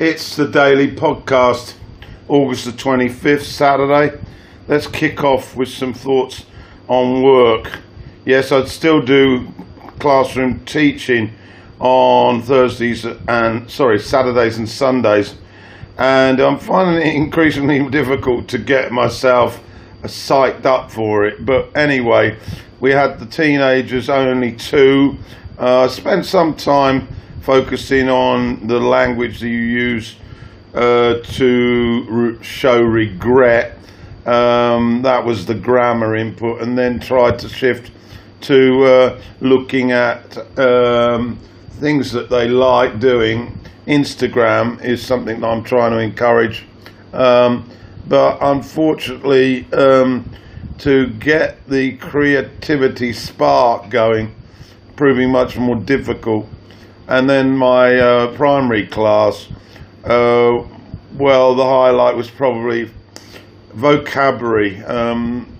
It's the daily podcast, August the 25th, Saturday. Let's kick off with some thoughts on work. Yes, I'd still do classroom teaching on Thursdays and, sorry, Saturdays and Sundays. And I'm finding it increasingly difficult to get myself psyched up for it. But anyway, we had the teenagers, only two. Uh, I spent some time focusing on the language that you use uh, to re- show regret. Um, that was the grammar input, and then tried to shift to uh, looking at um, things that they like doing. Instagram is something that I'm trying to encourage, um, but unfortunately, um, to get the creativity spark going, proving much more difficult and then my uh, primary class, uh, well, the highlight was probably vocabulary. Um,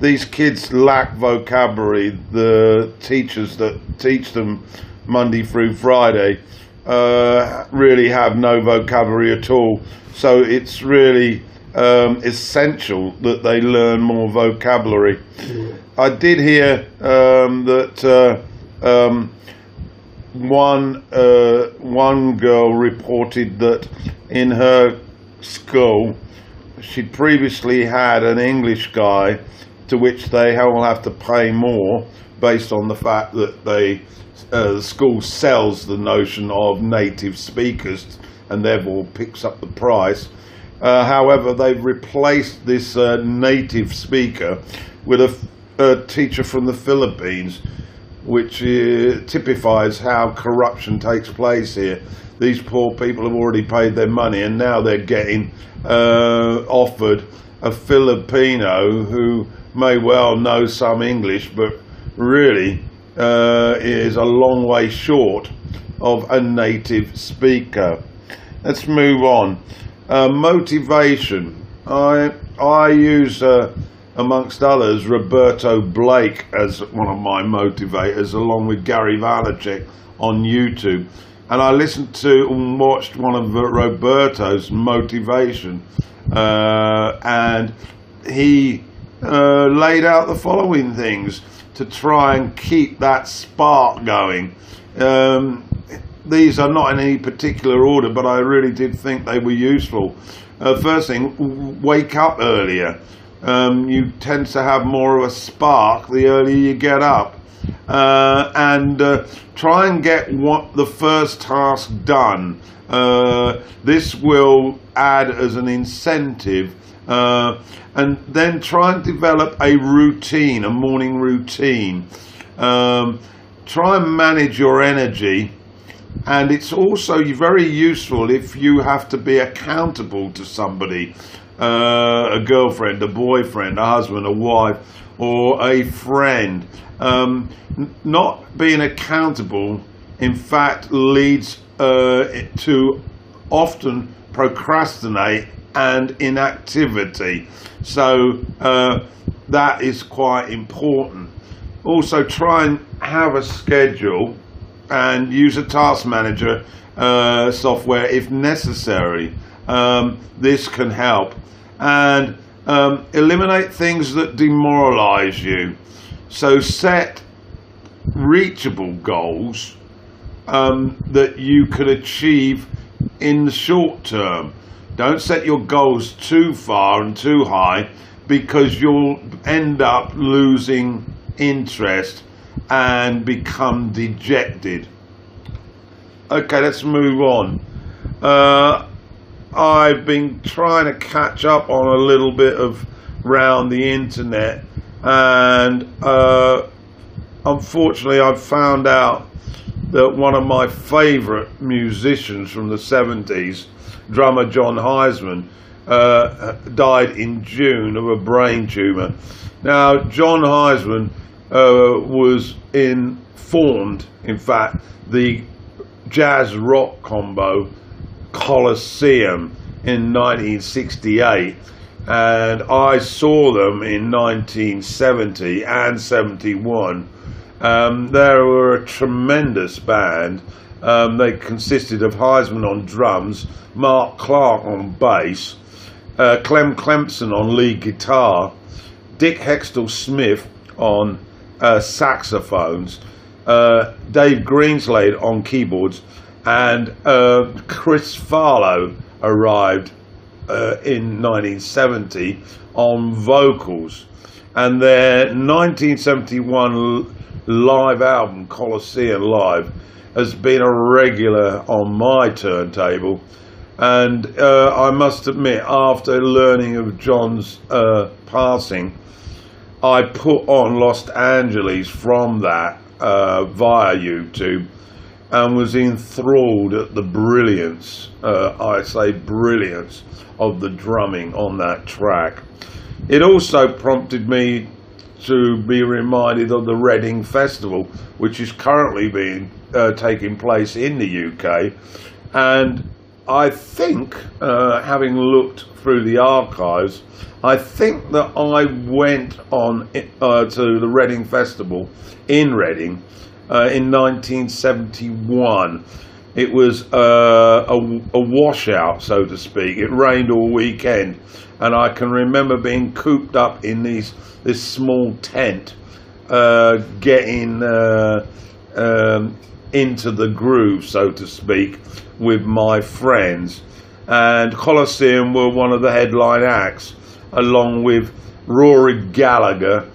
these kids lack vocabulary. The teachers that teach them Monday through Friday uh, really have no vocabulary at all. So it's really um, essential that they learn more vocabulary. I did hear um, that uh, um, one uh, one girl reported that in her school she'd previously had an English guy to which they will have to pay more based on the fact that they uh, the school sells the notion of native speakers and therefore picks up the price. Uh, however, they've replaced this uh, native speaker with a teacher from the Philippines which typifies how corruption takes place here. These poor people have already paid their money and now they're getting uh, offered a Filipino who may well know some English but really uh, is a long way short of a native speaker. Let's move on. Uh, motivation. I I use uh, amongst others, Roberto Blake as one of my motivators, along with Gary Vaynerchuk on YouTube. And I listened to and watched one of Roberto's motivation, uh, and he uh, laid out the following things to try and keep that spark going. Um, these are not in any particular order, but I really did think they were useful. Uh, first thing, wake up earlier um, you tend to have more of a spark the earlier you get up. Uh, and uh, try and get what the first task done. Uh, this will add as an incentive. Uh, and then try and develop a routine, a morning routine. Um, try and manage your energy and it's also very useful if you have to be accountable to somebody uh, a girlfriend, a boyfriend, a husband, a wife, or a friend. Um, not being accountable, in fact, leads uh, to often procrastinate and inactivity. So uh, that is quite important. Also, try and have a schedule and use a task manager uh, software if necessary. Um, this can help and um, eliminate things that demoralize you. So set reachable goals um, that you can achieve in the short term. Don't set your goals too far and too high because you'll end up losing interest and become dejected. Okay, let's move on. Uh, I've been trying to catch up on a little bit of round the internet, and uh, unfortunately, I've found out that one of my favourite musicians from the 70s, drummer Jon Hiseman, uh, died in June of a brain tumour. Now, Jon Hiseman uh, was in formed, in fact, the jazz rock combo Colosseum in 1968 and I saw them in 1970 and 71. Um, they were a tremendous band. Um, they consisted of Hiseman on drums, Mark Clarke on bass, uh, Clem Clempson on lead guitar, Dick Heckstall-Smith on uh, saxophones, uh, Dave Greenslade on keyboards, and uh, Chris Farlowe arrived uh, in 1970 on vocals. And their 1971 live album, Colosseum Live, has been a regular on my turntable. And uh, I must admit, after learning of Jon's uh, passing, I put on Los Angeles from that uh, via YouTube and was enthralled at the brilliance, uh, I say brilliance, of the drumming on that track. It also prompted me to be reminded of the Reading Festival, which is currently being uh, taking place in the UK, and I think, uh, having looked through the archives, I think that I went on uh, to the Reading Festival in Reading uh, in 1971. It was uh, a, a washout, so to speak. It rained all weekend, and I can remember being cooped up in these this small tent, uh, getting uh, um, into the groove, so to speak, with my friends. And Colosseum were one of the headline acts, along with Rory Gallagher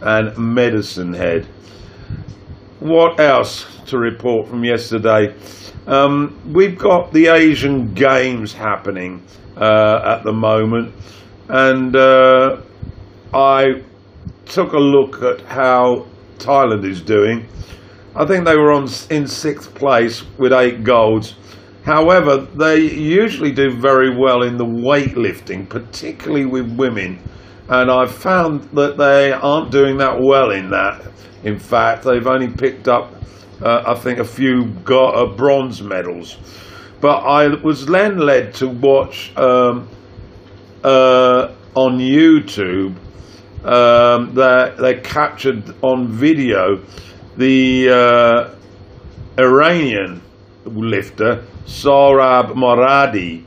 and Medicine Head. What else to report from yesterday? Um, we've got the Asian Games happening uh, at the moment, and uh, I took a look at how Thailand is doing. I think they were on in sixth place with eight golds. However, they usually do very well in the weightlifting, particularly with women. And I've found that they aren't doing that well in that. In fact, they've only picked up, uh, I think, a few got, uh, bronze medals. But I was then led to watch um, uh, on YouTube um, that they captured on video the uh, Iranian lifter Sohrab Moradi,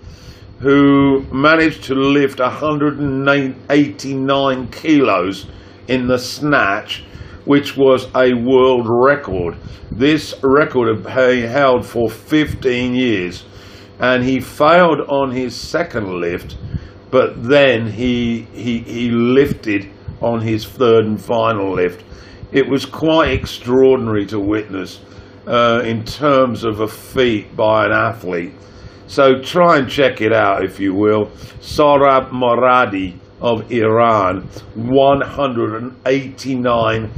who managed to lift 189 kilos in the snatch, which was a world record. This record been held for 15 years, and he failed on his second lift, but then he he he lifted on his third and final lift. It was quite extraordinary to witness uh, in terms of a feat by an athlete. So try and check it out if you will. Sohrab Moradi of Iran, 189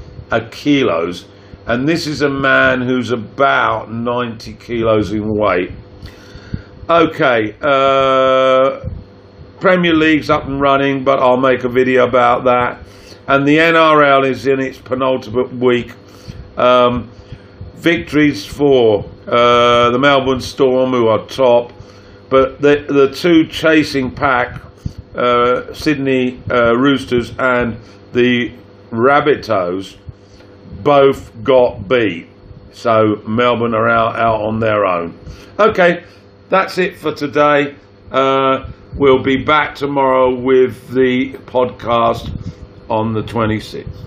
kilos. And this is a man who's about 90 kilos in weight. Okay, uh, Premier League's up and running, but I'll make a video about that. And the NRL is in its penultimate week. Um, victories for uh, the Melbourne Storm, who are top, but the the two chasing pack, uh, Sydney uh, Roosters and the Rabbitohs, both got beat. So Melbourne are out, out on their own. Okay, that's it for today. Uh, we'll be back tomorrow with the podcast on the 26th.